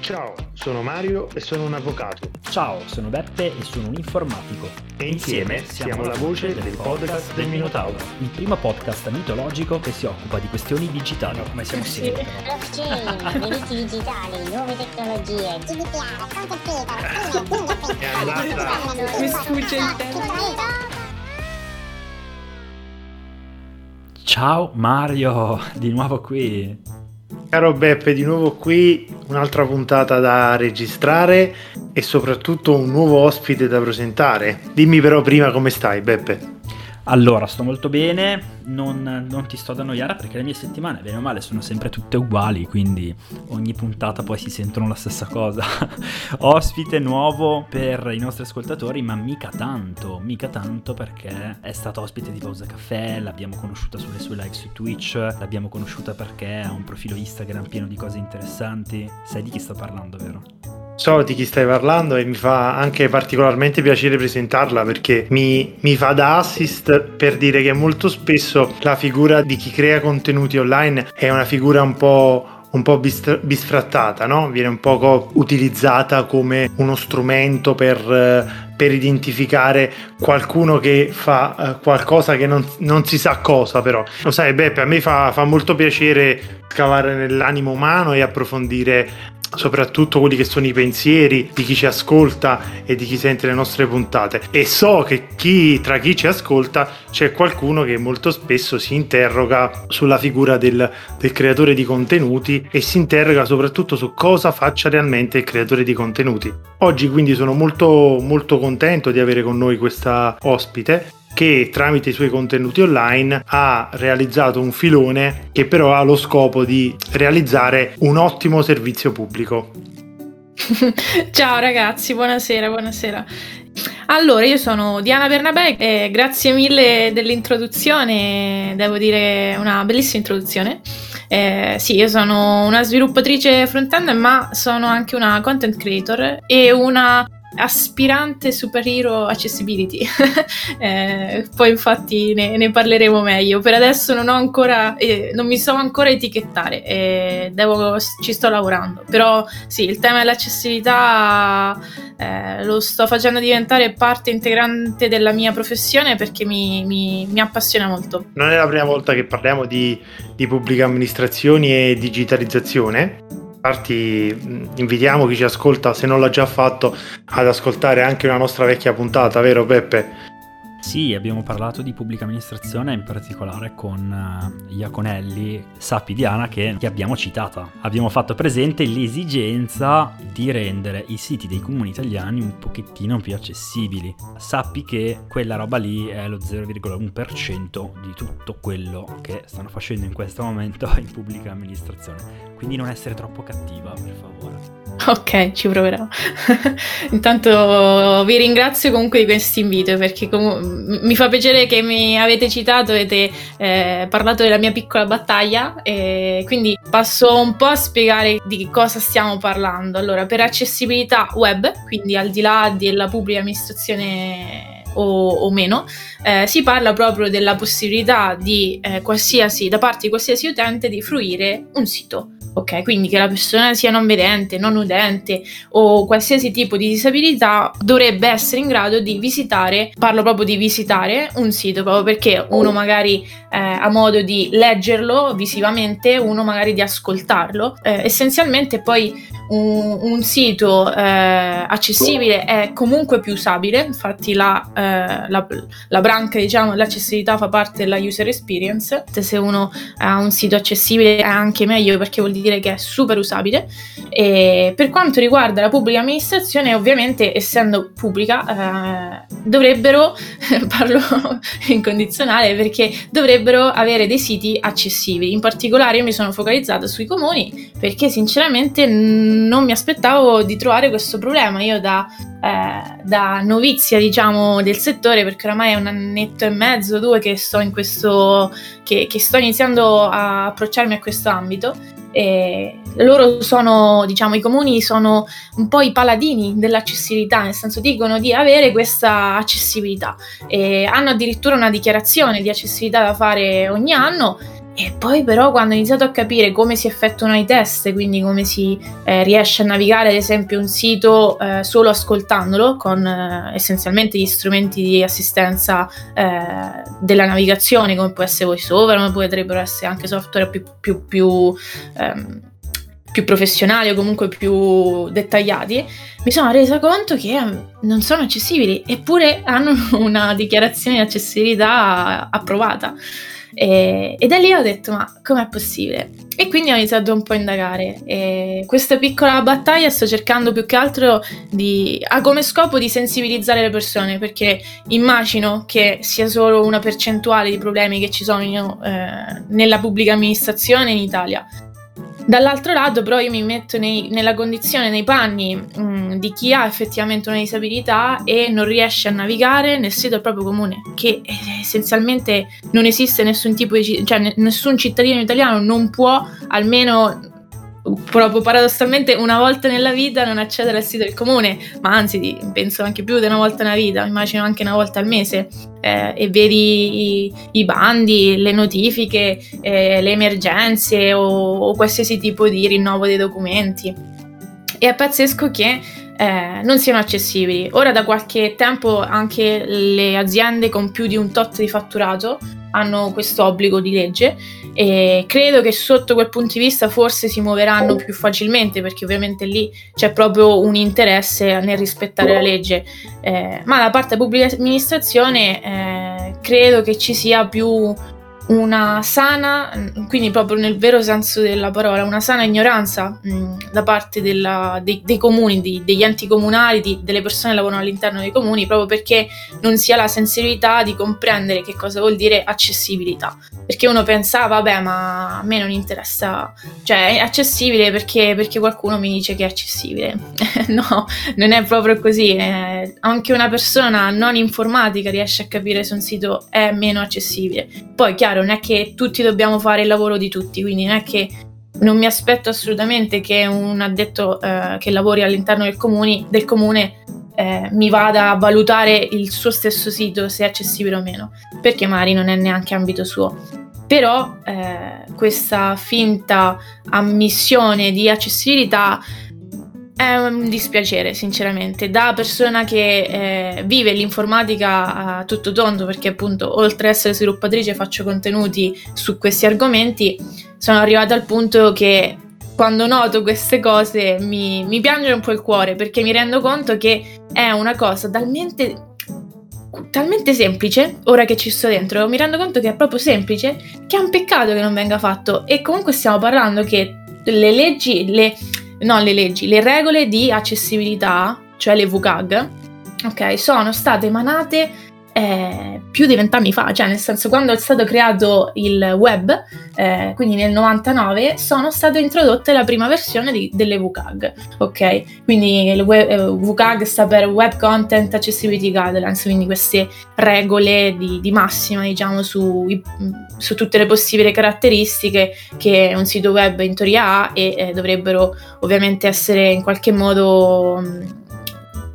Ciao, sono Mario e sono un avvocato. Ciao, sono Beppe e sono un informatico. E insieme siamo la voce del podcast del Minotauro. Il primo podcast mitologico che si occupa di questioni digitali. Come siamo sempre. Blockchain, diritti digitali, nuove tecnologie, GDPR, content creator, Mi sfugge il tempo. Ciao Mario, di nuovo qui. Caro Beppe, di nuovo qui un'altra puntata da registrare e soprattutto un nuovo ospite da presentare. Dimmi però prima come stai Beppe. Allora, sto molto bene, non, non, ti sto ad annoiare perché le mie settimane, bene o male, sono sempre tutte uguali, quindi ogni puntata poi si sentono la stessa cosa. Ospite nuovo per i nostri ascoltatori, ma mica tanto, mica tanto perché è stato ospite di Pausa Caffè, l'abbiamo conosciuta sulle sue live su Twitch, l'abbiamo conosciuta perché ha un profilo Instagram pieno di cose interessanti. Sai di chi sto parlando, vero? So di chi stai parlando e mi fa anche particolarmente piacere presentarla perché mi, mi, fa da assist per dire che molto spesso la figura di chi crea contenuti online è una figura un po' un po' bisfrattata, no? viene un poco utilizzata come uno strumento per, per identificare qualcuno che fa uh, qualcosa che non, non, si sa cosa però. Lo sai Beppe, a me fa, fa molto piacere scavare nell'animo umano e approfondire soprattutto quelli che sono i pensieri di chi ci ascolta e di chi sente le nostre puntate. E so che chi, tra chi ci ascolta c'è qualcuno che molto spesso si interroga sulla figura del, del creatore di contenuti e si interroga soprattutto su cosa faccia realmente il creatore di contenuti. Oggi quindi sono molto molto contento di avere con noi questa ospite che tramite i suoi contenuti online ha realizzato un filone che però ha lo scopo di realizzare un ottimo servizio pubblico. Ciao ragazzi, buonasera, buonasera. Allora, io sono Diana Bernabé e grazie mille dell'introduzione, devo dire una bellissima introduzione. Eh, sì, io sono una sviluppatrice front-end, ma sono anche una content creator e una aspirante superhero accessibility. eh, poi infatti ne, ne, parleremo meglio. Per adesso non ho ancora, eh, non mi so ancora etichettare, eh, devo, ci sto lavorando. Però sì, il tema dell'accessibilità eh, lo sto facendo diventare parte integrante della mia professione perché mi, mi, mi appassiona molto. Non è la prima volta che parliamo di, di pubblica amministrazioni e digitalizzazione Infatti invitiamo chi ci ascolta, se non l'ha già fatto, ad ascoltare anche una nostra vecchia puntata, vero Peppe? Sì, abbiamo parlato di pubblica amministrazione in particolare con uh, Iaconelli, Sappi Diana che, che abbiamo citata. Abbiamo fatto presente l'esigenza di rendere i siti dei comuni italiani un pochettino più accessibili. Sappi che quella roba lì è lo 0,1% di tutto quello che stanno facendo in questo momento in pubblica amministrazione. Quindi non essere troppo cattiva, per favore. Ok, ci proverò. Intanto vi ringrazio comunque di questo invito perché com- mi fa piacere che mi avete citato avete eh, parlato della mia piccola battaglia e quindi passo un po' a spiegare di cosa stiamo parlando. Allora, per accessibilità web, quindi al di là della pubblica amministrazione o, o meno, eh, si parla proprio della possibilità di eh, da parte di qualsiasi utente di fruire un sito Ok, quindi che la persona sia non vedente, non udente o qualsiasi tipo di disabilità dovrebbe essere in grado di visitare, parlo proprio di visitare un sito, proprio perché uno magari eh, ha modo di leggerlo visivamente, uno magari di ascoltarlo. Eh, essenzialmente poi un, un sito eh, accessibile è comunque più usabile, infatti la, eh, la, la branca diciamo l'accessibilità fa parte della user experience, se uno ha un sito accessibile è anche meglio perché vuol dire che è super usabile. E per quanto riguarda la pubblica amministrazione, ovviamente essendo pubblica eh, dovrebbero, parlo in condizionale perché dovrebbero avere dei siti accessibili, in particolare io mi sono focalizzata sui comuni perché sinceramente non mi aspettavo di trovare questo problema. Io da, eh, da novizia, diciamo, del settore, perché oramai è un annetto e mezzo, due che sto in questo, che, che sto iniziando a approcciarmi a questo ambito. E loro sono, diciamo, i comuni sono un po' i paladini dell'accessibilità, nel senso dicono di avere questa accessibilità. E hanno addirittura una dichiarazione di accessibilità da fare ogni anno E poi però quando ho iniziato a capire come si effettuano i test, quindi come si eh, riesce a navigare ad esempio un sito eh, solo ascoltandolo con eh, essenzialmente gli strumenti di assistenza eh, della navigazione come può essere VoiceOver, ma potrebbero essere anche software più, più, più, ehm, più professionali o comunque più dettagliati, mi sono resa conto che non sono accessibili eppure hanno una dichiarazione di accessibilità approvata. E, e, da lì ho detto: Ma com'è possibile? E quindi ho iniziato un po' a indagare. E questa piccola battaglia sto cercando più che altro di. ha come scopo di sensibilizzare le persone perché immagino che sia solo una percentuale di problemi che ci sono eh, nella pubblica amministrazione in Italia. Dall'altro lato, però, io mi metto nei, nella condizione, nei panni mh, mm, di chi ha effettivamente una disabilità e non riesce a navigare nel sito proprio comune, che eh, essenzialmente non esiste nessun tipo di. cioè nessun cittadino italiano non può almeno proprio paradossalmente una volta nella vita non accedere al sito del comune, ma anzi penso anche più di una volta nella vita, immagino anche una volta al mese, eh, e vedi i, i, bandi, le notifiche, eh, le emergenze o, o, qualsiasi tipo di rinnovo dei documenti. E è pazzesco che eh, non siano accessibili. Ora da qualche tempo anche le aziende con più di un tot di fatturato hanno questo obbligo di legge e credo che sotto quel punto di vista forse si muoveranno più facilmente perché ovviamente lì c'è proprio un interesse nel rispettare la legge. Eh, ma da parte della pubblica amministrazione eh, credo che ci sia più una sana, quindi proprio nel vero senso della parola, una sana ignoranza mh, da parte della, dei, dei, comuni, di, degli enti comunali, di, delle persone che lavorano all'interno dei comuni, proprio perché non si ha la sensibilità di comprendere che cosa vuol dire accessibilità. Perché uno pensa, vabbè, ma a me non interessa, cioè è accessibile perché, perché qualcuno mi dice che è accessibile. no, non è proprio così. Eh, anche una persona non informatica riesce a capire se un sito è meno accessibile. Poi, chiaro, chiaro, non è che tutti dobbiamo fare il lavoro di tutti, quindi non è che non mi aspetto assolutamente che un addetto eh, che lavori all'interno del, comuni, del comune eh, mi vada a valutare il suo stesso sito se è accessibile o meno, perché magari non è neanche ambito suo. Però eh, questa finta ammissione di accessibilità è un dispiacere, sinceramente, da persona che eh, vive l'informatica a tutto tondo, perché appunto oltre ad essere sviluppatrice faccio contenuti su questi argomenti, sono arrivata al punto che quando noto queste cose mi, mi piange un po' il cuore, perché mi rendo conto che è una cosa talmente talmente semplice, ora che ci sto dentro, mi rendo conto che è proprio semplice, che è un peccato che non venga fatto. E comunque stiamo parlando che le leggi, le, no, le leggi, le regole di accessibilità, cioè le VCAG, ok, sono state emanate eh, più di vent'anni fa, cioè nel senso quando è stato creato il web, eh, quindi nel 99, sono state introdotte la prima versione di, delle VCAG, ok? Quindi il web, eh, VCAG sta per Web Content Accessibility Guidelines, quindi queste regole di, di massima, diciamo, su, su, tutte le possibili caratteristiche che un sito web in teoria ha e eh, dovrebbero ovviamente essere in qualche modo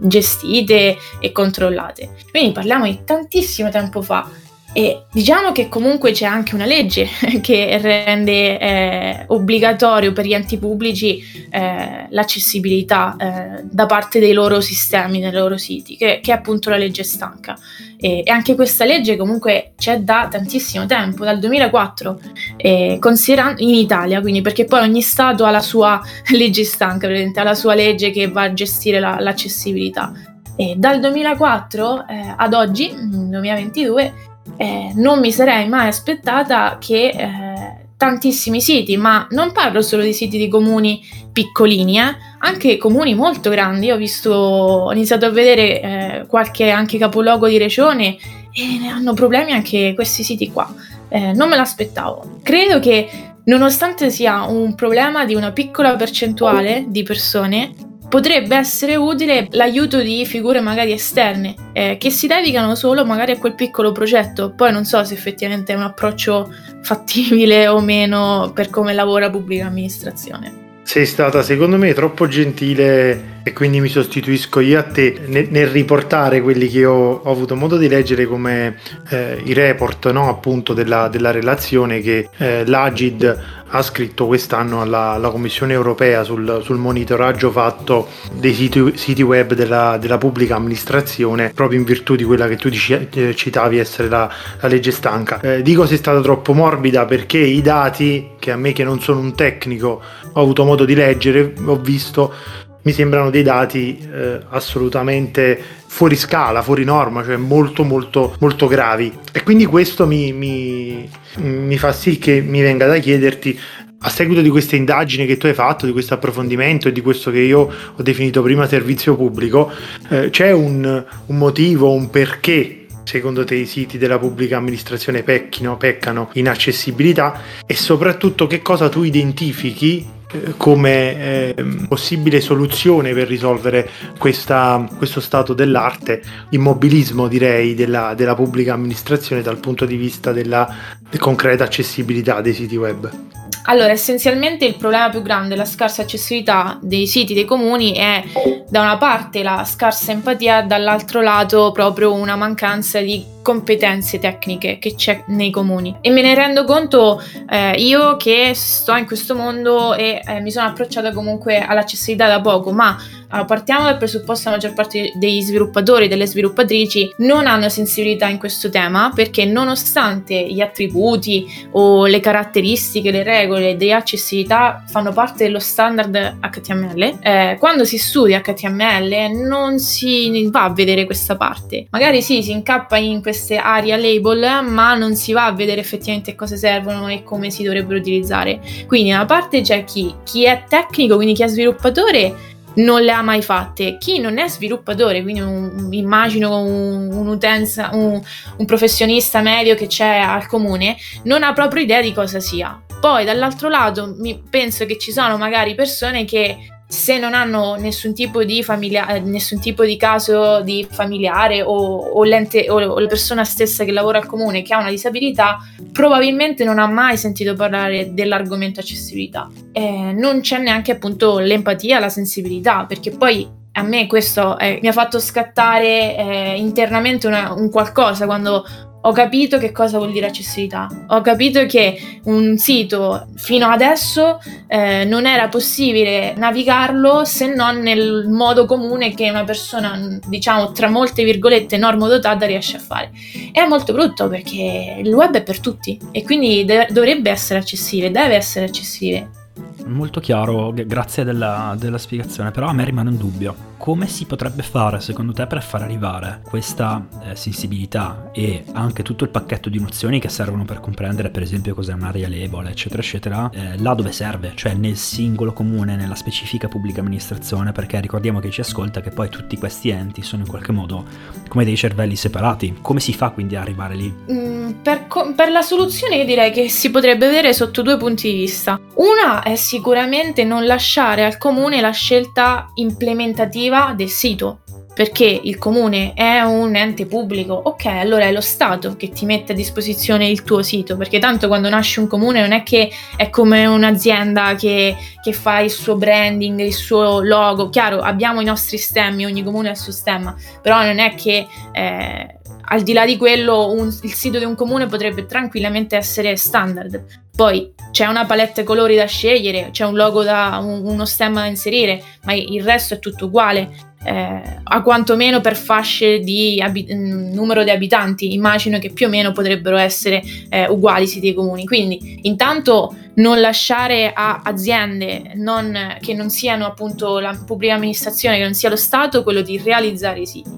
gestite e controllate. Quindi parliamo di tantissimo tempo fa e diciamo che comunque c'è anche una legge che rende eh, obbligatorio per gli enti pubblici eh, l'accessibilità eh, da parte dei loro sistemi, dei loro siti, che, che è appunto la legge stanca. E, e, anche questa legge comunque c'è da tantissimo tempo, dal 2004, considerando in Italia, quindi perché poi ogni Stato ha la sua legge stanca, ha la sua legge che va a gestire la, l'accessibilità. E dal 2004 eh, ad oggi, 2022, eh, non mi sarei mai aspettata che eh, tantissimi siti, ma non parlo solo di siti di comuni piccolini, eh, anche comuni molto grandi. Ho visto, ho iniziato a vedere eh, qualche anche capoluogo di regione e hanno problemi anche questi siti qua. Eh, non me l'aspettavo. Credo che nonostante sia un problema di una piccola percentuale di persone, potrebbe essere utile l'aiuto di figure magari esterne eh, che si dedicano solo magari a quel piccolo progetto. Poi non so se effettivamente è un approccio fattibile o meno per come lavora la pubblica amministrazione. Sei stata secondo me troppo gentile e quindi mi sostituisco io a te nel, nel riportare quelli che ho, ho, avuto modo di leggere come eh, i report no, appunto della, della relazione che eh, l'Agid ha scritto quest'anno alla, alla Commissione europea sul, sul, monitoraggio fatto dei siti, siti web della, della, pubblica amministrazione proprio in virtù di quella che tu dici, eh, citavi essere la, la legge stanca. Eh, dico se è stata troppo morbida perché i dati che a me che non sono un tecnico ho avuto modo di leggere, ho visto mi sembrano dei dati eh, assolutamente fuori scala, fuori norma, cioè molto molto molto gravi. E quindi questo mi, mi, mi fa sì che mi venga da chiederti a seguito di queste indagini che tu hai fatto, di questo approfondimento e di questo che io ho definito prima servizio pubblico, eh, c'è un, un, motivo, un perché secondo te i siti della pubblica amministrazione pecchino, peccano in accessibilità e soprattutto che cosa tu identifichi come eh, possibile soluzione per risolvere questa, questo stato dell'arte, immobilismo direi della, della, pubblica amministrazione dal punto di vista della concreta accessibilità dei siti web. Allora, essenzialmente il problema più grande, la scarsa accessibilità dei siti dei comuni è da una parte la scarsa empatia, dall'altro lato proprio una mancanza di competenze tecniche che c'è nei comuni. E me ne rendo conto eh, io che sto in questo mondo e eh, mi sono approcciata comunque all'accessibilità da poco, ma partiamo dal presupposto che la maggior parte degli sviluppatori e delle sviluppatrici non hanno sensibilità in questo tema perché nonostante gli attributi o le caratteristiche, le regole di accessibilità fanno parte dello standard HTML, eh, quando si studia HTML non si va a vedere questa parte. Magari sì, si incappa in queste area label, ma non si va a vedere effettivamente cosa servono e come si dovrebbero utilizzare. Quindi da una parte c'è chi, chi è tecnico, quindi chi è sviluppatore non le ha mai fatte. Chi non è sviluppatore, quindi un, immagino un, un'utenza, un, un professionista medio che c'è al comune, non ha proprio idea di cosa sia. Poi dall'altro lato mi, penso che ci sono magari persone che se non hanno nessun tipo di, familia- nessun tipo di caso di familiare o, o, l'ente, o, o, la persona stessa che lavora al comune che ha una disabilità, probabilmente non ha mai sentito parlare dell'argomento accessibilità. Eh, non c'è neanche appunto l'empatia, la sensibilità, perché poi a me questo eh, mi ha fatto scattare eh, internamente una, un qualcosa quando ho capito che cosa vuol dire accessibilità. Ho capito che un sito fino adesso eh, non era possibile navigarlo se non nel modo comune che una persona, diciamo, tra molte virgolette, normodotata riesce a fare. È molto brutto perché il web è per tutti e quindi de- dovrebbe essere accessibile, deve essere accessibile. Molto chiaro, grazie della, della spiegazione, però a me rimane un dubbio. Come si potrebbe fare secondo te per far arrivare questa eh, sensibilità e anche tutto il pacchetto di nozioni che servono per comprendere per esempio cos'è un'area label eccetera eccetera eh, là dove serve? Cioè nel singolo comune nella specifica pubblica amministrazione? Perché ricordiamo che ci ascolta che poi tutti questi enti sono in qualche modo come dei cervelli separati. Come si fa quindi ad arrivare lì? Mm, per, co- per la soluzione io direi che si potrebbe vedere sotto due punti di vista. Una è sicuramente non lasciare al comune la scelta implementativa del sito, perché il comune è un ente pubblico, ok, allora è lo Stato che ti mette a disposizione il tuo sito, perché tanto quando nasce un comune non è che è come un'azienda che, che fa il suo branding, il suo logo, chiaro, abbiamo i nostri stemmi, ogni comune ha il suo stemma, però non è che eh, al di là di quello un, il sito di un comune potrebbe tranquillamente essere standard. Poi c'è una palette colori da scegliere, c'è un logo da un, uno stemma da inserire, ma il resto è tutto uguale. Eh, a quantomeno per fasce di abi- mm, numero di abitanti, immagino che più o meno potrebbero essere eh, uguali i siti comuni. Quindi, intanto non lasciare a aziende non, che non siano appunto la pubblica amministrazione, che non sia lo Stato, quello di realizzare i siti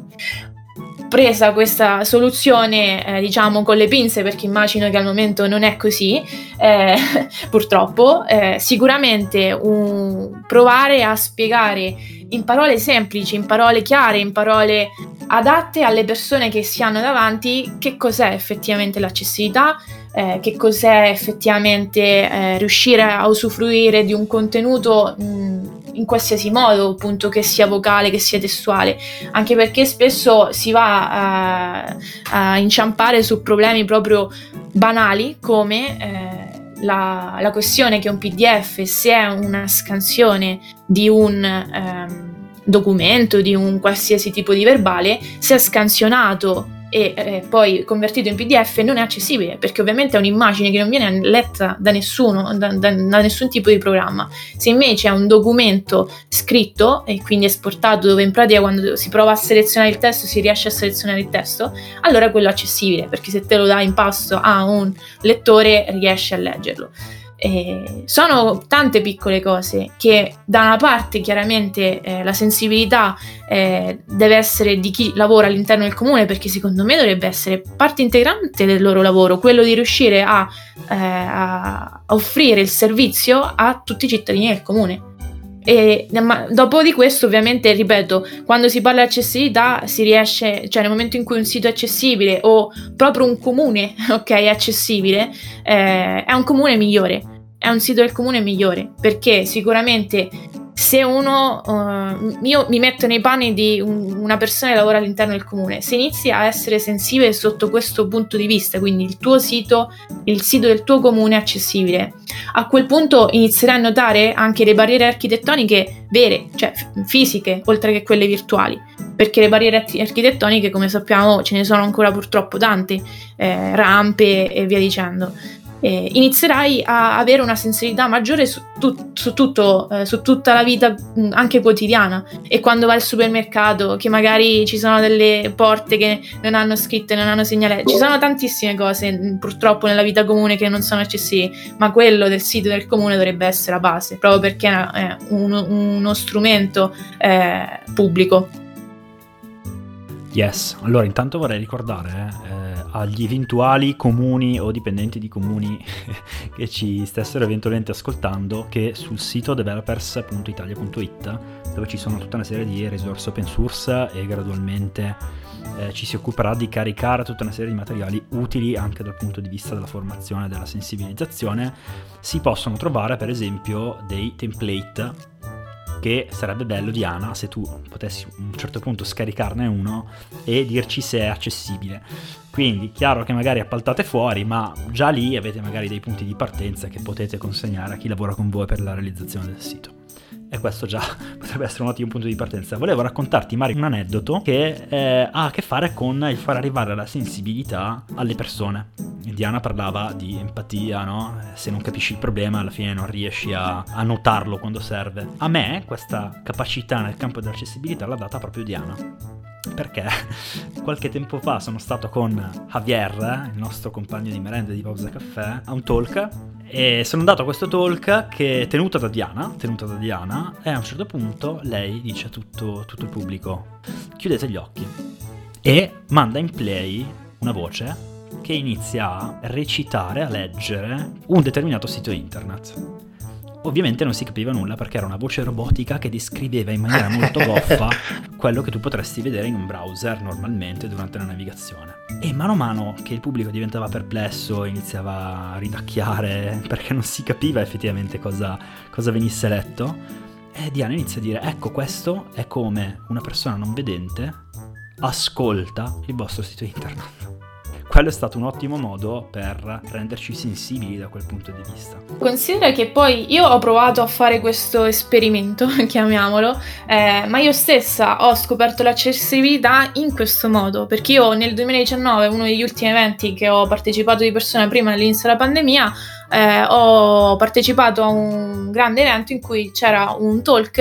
presa questa soluzione, eh, diciamo, con le pinze, perché immagino che al momento non è così, eh, purtroppo, eh, sicuramente un, provare a spiegare in parole semplici, in parole chiare, in parole adatte alle persone che si hanno davanti che cos'è effettivamente l'accessibilità, eh, che cos'è effettivamente eh, riuscire a usufruire di un contenuto mh, in qualsiasi modo, appunto che sia vocale, che sia testuale, anche perché spesso si va a, a inciampare su problemi proprio banali come eh, la, la, questione che un PDF, se è una scansione di un ehm, documento, di un qualsiasi tipo di verbale, se è scansionato e eh, poi convertito in PDF non è accessibile perché ovviamente è un'immagine che non viene letta da nessuno, da, da, da, nessun tipo di programma. Se invece è un documento scritto e quindi esportato dove in pratica quando si prova a selezionare il testo si riesce a selezionare il testo, allora quello è accessibile perché se te lo dai in pasto a un lettore riesce a leggerlo. Eh, sono tante piccole cose che da una parte chiaramente eh, la sensibilità eh, deve essere di chi lavora all'interno del comune perché secondo me dovrebbe essere parte integrante del loro lavoro, quello di riuscire a, eh, a offrire il servizio a tutti i cittadini del comune. E, ma dopo di questo, ovviamente, ripeto, quando si parla di accessibilità si riesce, cioè nel momento in cui un sito è accessibile o proprio un comune, ok, è accessibile, eh, è un comune migliore, è un sito del comune migliore, perché sicuramente se uno, uh, io mi metto nei panni di un, una persona che lavora all'interno del comune, se inizi a essere sensibile sotto questo punto di vista, quindi il tuo sito, il sito del tuo comune è accessibile, a quel punto inizierai a notare anche le barriere architettoniche vere, cioè fisiche, oltre che quelle virtuali, perché le barriere architettoniche, come sappiamo, ce ne sono ancora purtroppo tante, eh, rampe e via dicendo eh, inizierai a avere una sensibilità maggiore su, tu, su tutto, eh, su tutta la vita mh, anche quotidiana. E quando vai al supermercato, che magari ci sono delle porte che non hanno scritte, non hanno segnale, ci sono tantissime cose purtroppo nella vita comune che non sono accessibili, ma quello del sito del comune dovrebbe essere la base, proprio perché è uno, uno strumento eh, pubblico. Yes, allora intanto vorrei ricordare eh, agli eventuali comuni o dipendenti di comuni che ci stessero eventualmente ascoltando che sul sito developers.italia.it dove ci sono tutta una serie di risorse open source e gradualmente eh, ci si occuperà di caricare tutta una serie di materiali utili anche dal punto di vista della formazione e della sensibilizzazione, si possono trovare per esempio dei template che sarebbe bello Diana se tu potessi a un certo punto scaricarne uno e dirci se è accessibile. Quindi chiaro che magari appaltate fuori, ma già lì avete magari dei punti di partenza che potete consegnare a chi lavora con voi per la realizzazione del sito. E questo già potrebbe essere un ottimo punto di partenza. Volevo raccontarti, Mari, un aneddoto che eh, ha a che fare con il far arrivare la sensibilità alle persone. Diana parlava di empatia, no? Se non capisci il problema, alla fine non riesci a, a notarlo quando serve. A me questa capacità nel campo dell'accessibilità l'ha data proprio Diana perché qualche tempo fa sono stato con Javier, il nostro compagno di merenda di Pausa Caffè, a un talk e sono andato a questo talk che è tenuto da Diana, tenuto da Diana e a un certo punto lei dice a tutto, tutto il pubblico chiudete gli occhi e manda in play una voce che inizia a recitare, a leggere un determinato sito internet. Ovviamente non si capiva nulla perché era una voce robotica che descriveva in maniera molto goffa quello che tu potresti vedere in un browser normalmente durante la navigazione. E mano a mano che il pubblico diventava perplesso, iniziava a ridacchiare perché non si capiva effettivamente cosa, cosa venisse letto, e Diana inizia a dire ecco questo è come una persona non vedente ascolta il vostro sito internet quello è stato un ottimo modo per renderci sensibili da quel punto di vista. Considera che poi io ho provato a fare questo esperimento, chiamiamolo, eh, ma io stessa ho scoperto l'accessibilità in questo modo, perché io nel 2019, uno degli ultimi eventi che ho partecipato di persona prima dell'inizio della pandemia, eh, ho partecipato a un grande evento in cui c'era un talk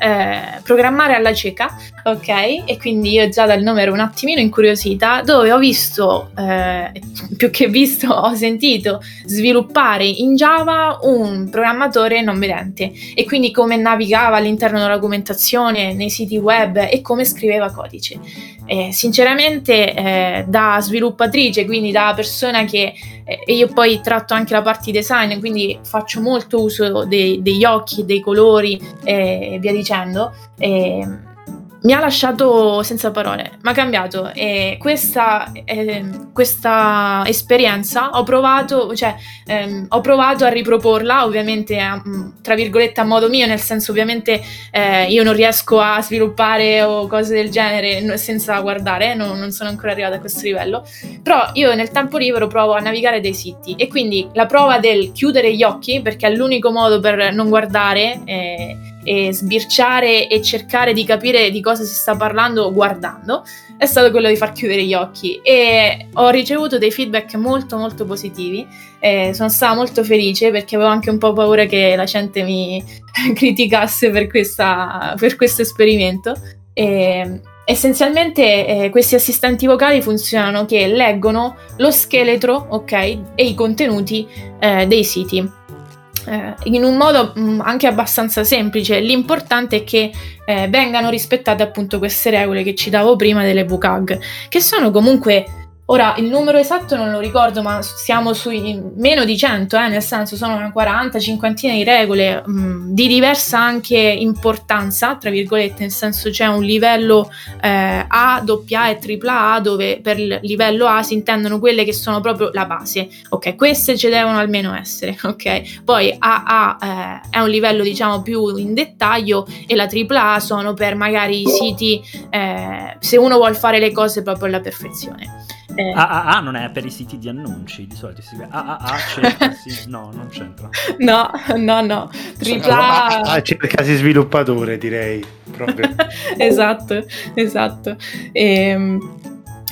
eh, programmare alla cieca, ok? E quindi io già dal nome ero un attimino incuriosita, dove ho visto, eh, più che visto, ho sentito sviluppare in Java un programmatore non vedente e quindi come navigava all'interno della documentazione, nei siti web e come scriveva codice. Eh, sinceramente, eh, da sviluppatrice, quindi da persona che eh, io poi tratto anche la parte design, quindi faccio molto uso dei, degli occhi, dei colori e via dicendo. Mi ha lasciato senza parole, mi ha cambiato e questa, eh, questa esperienza ho provato, cioè, ehm, ho provato a riproporla ovviamente a, tra virgolette a modo mio, nel senso ovviamente eh, io non riesco a sviluppare o cose del genere senza guardare, non, non sono ancora arrivata a questo livello, però io nel tempo libero provo a navigare dei siti e quindi la prova del chiudere gli occhi, perché è l'unico modo per non guardare, eh, e sbirciare e cercare di capire di cosa si sta parlando guardando è stato quello di far chiudere gli occhi. E ho ricevuto dei feedback molto molto positivi. E sono stata molto felice perché avevo anche un po' paura che la gente mi criticasse per, questa, per questo esperimento. E essenzialmente eh, questi assistenti vocali funzionano che leggono lo scheletro ok e i contenuti eh, dei siti eh, in un modo mh, mm, anche abbastanza semplice. L'importante è che eh, vengano rispettate appunto queste regole che citavo prima delle VCAG, che sono comunque Ora, il numero esatto non lo ricordo, ma siamo sui meno di 100, eh, nel senso sono una 40, cinquantina di regole mh, mm, di diversa anche importanza, tra virgolette, nel senso c'è un livello eh, A, AA e AAA dove per il livello A si intendono quelle che sono proprio la base. Ok, queste ci devono almeno essere, ok? Poi AA eh, è un livello diciamo più in dettaglio e la AAA sono per magari i siti eh, se uno vuole fare le cose proprio alla perfezione. Eh. AAA non è per i siti di annunci, di solito si scrive AAA c'entra, sì, no, non c'entra. No, no, no, tripla A. cerca di sviluppatore direi, proprio. esatto, esatto. E, ehm,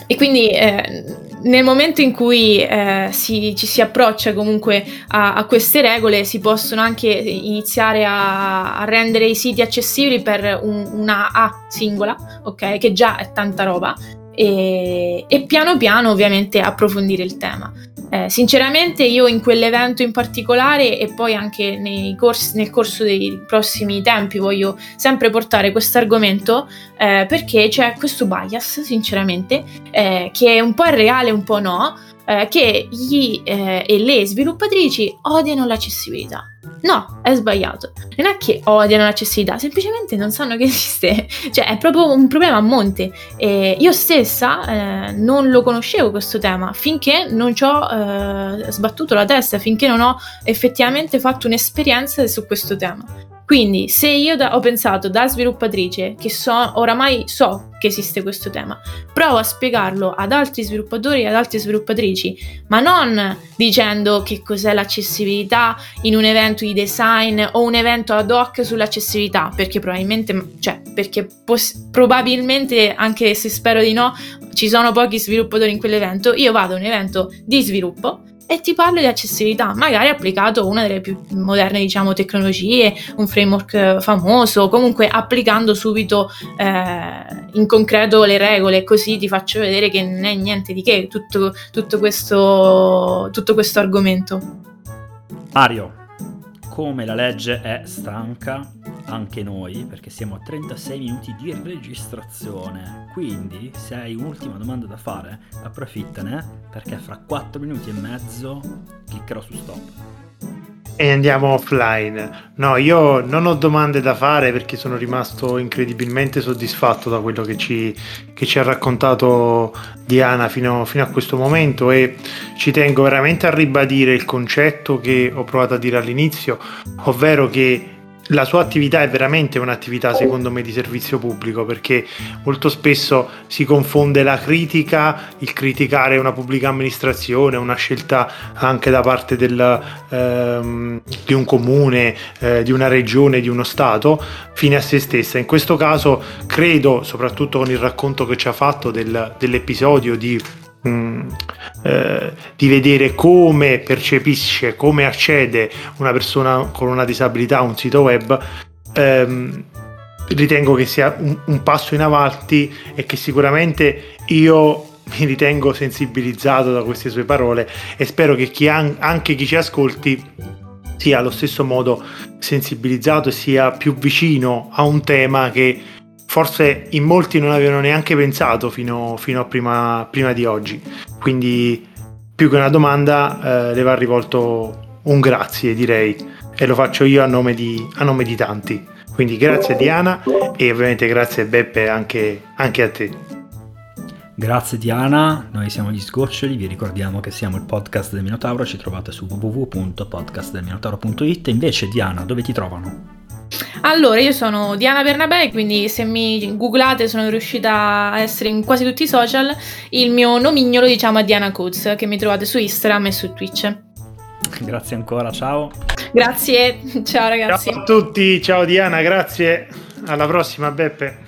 e quindi eh, nel momento in cui eh, si, ci si approccia comunque a, a, queste regole si possono anche iniziare a, a rendere i siti accessibili per un, una A singola, ok? Che già è tanta roba e, e piano piano ovviamente approfondire il tema. Eh, sinceramente io in quell'evento in particolare e poi anche corsi, nel corso dei prossimi tempi voglio sempre portare questo argomento eh, perché c'è questo bias sinceramente eh, che un po' è reale un po' no eh, che gli eh, e le sviluppatrici odiano l'accessibilità No, è sbagliato. Non è che odiano l'accessibilità, semplicemente non sanno che esiste. Cioè, è proprio un problema a monte. E io stessa eh, non lo conoscevo questo tema finché non ci ho eh, sbattuto la testa, finché non ho effettivamente fatto un'esperienza su questo tema. Quindi, se io da, ho pensato da sviluppatrice, che so, oramai so che esiste questo tema, provo a spiegarlo ad altri sviluppatori e ad altre sviluppatrici, ma non dicendo che cos'è l'accessibilità in un evento di design o un evento ad hoc sull'accessibilità, perché probabilmente, cioè, perché pos- probabilmente, anche se spero di no, ci sono pochi sviluppatori in quell'evento, io vado a un evento di sviluppo e ti parlo di accessibilità, magari applicato una delle più moderne diciamo, tecnologie, un framework eh, famoso, comunque applicando subito eh, in concreto le regole, così ti faccio vedere che non è niente di che tutto, tutto, questo, tutto questo argomento. Mario, come la legge è stanca, anche noi, perché siamo a 36 minuti di registrazione. Quindi, se hai un'ultima domanda da fare, approfittane, perché fra 4 minuti e mezzo cliccherò su stop e andiamo offline. No, io non ho domande da fare perché sono rimasto incredibilmente soddisfatto da quello che ci, che ci ha raccontato Diana fino, fino, a questo momento e ci tengo veramente a ribadire il concetto che ho provato a dire all'inizio, ovvero che la sua attività è veramente un'attività secondo me di servizio pubblico perché molto spesso si confonde la critica, il criticare una pubblica amministrazione, una scelta anche da parte del, ehm, di un comune, eh, di una regione, di uno Stato, fine a se stessa. In questo caso credo, soprattutto con il racconto che ci ha fatto del, dell'episodio di Mm, eh, di vedere come percepisce, come accede una persona con una disabilità a un sito web, ehm, ritengo che sia un, un, passo in avanti e che sicuramente io mi ritengo sensibilizzato da queste sue parole e spero che chi an- anche chi ci ascolti sia allo stesso modo sensibilizzato e sia più vicino a un tema che forse in molti non avevano neanche pensato fino, fino a prima, prima, di oggi. Quindi più che una domanda eh, le va rivolto un grazie direi e lo faccio io a nome di, a nome di tanti. Quindi grazie Diana e ovviamente grazie Beppe anche, anche a te. Grazie Diana, noi siamo gli Sgoccioli, vi ricordiamo che siamo il podcast del Minotauro, ci trovate su www.podcastdelminotauro.it. Invece Diana, dove ti trovano? Allora, io sono Diana Bernabé, quindi se mi googlate sono riuscita a essere in quasi tutti i social. Il mio nomignolo diciamo è Diana Coates, che mi trovate su Instagram e su Twitch. Grazie ancora, ciao. Grazie, ciao ragazzi. Ciao a tutti, ciao Diana, grazie. Alla prossima Beppe.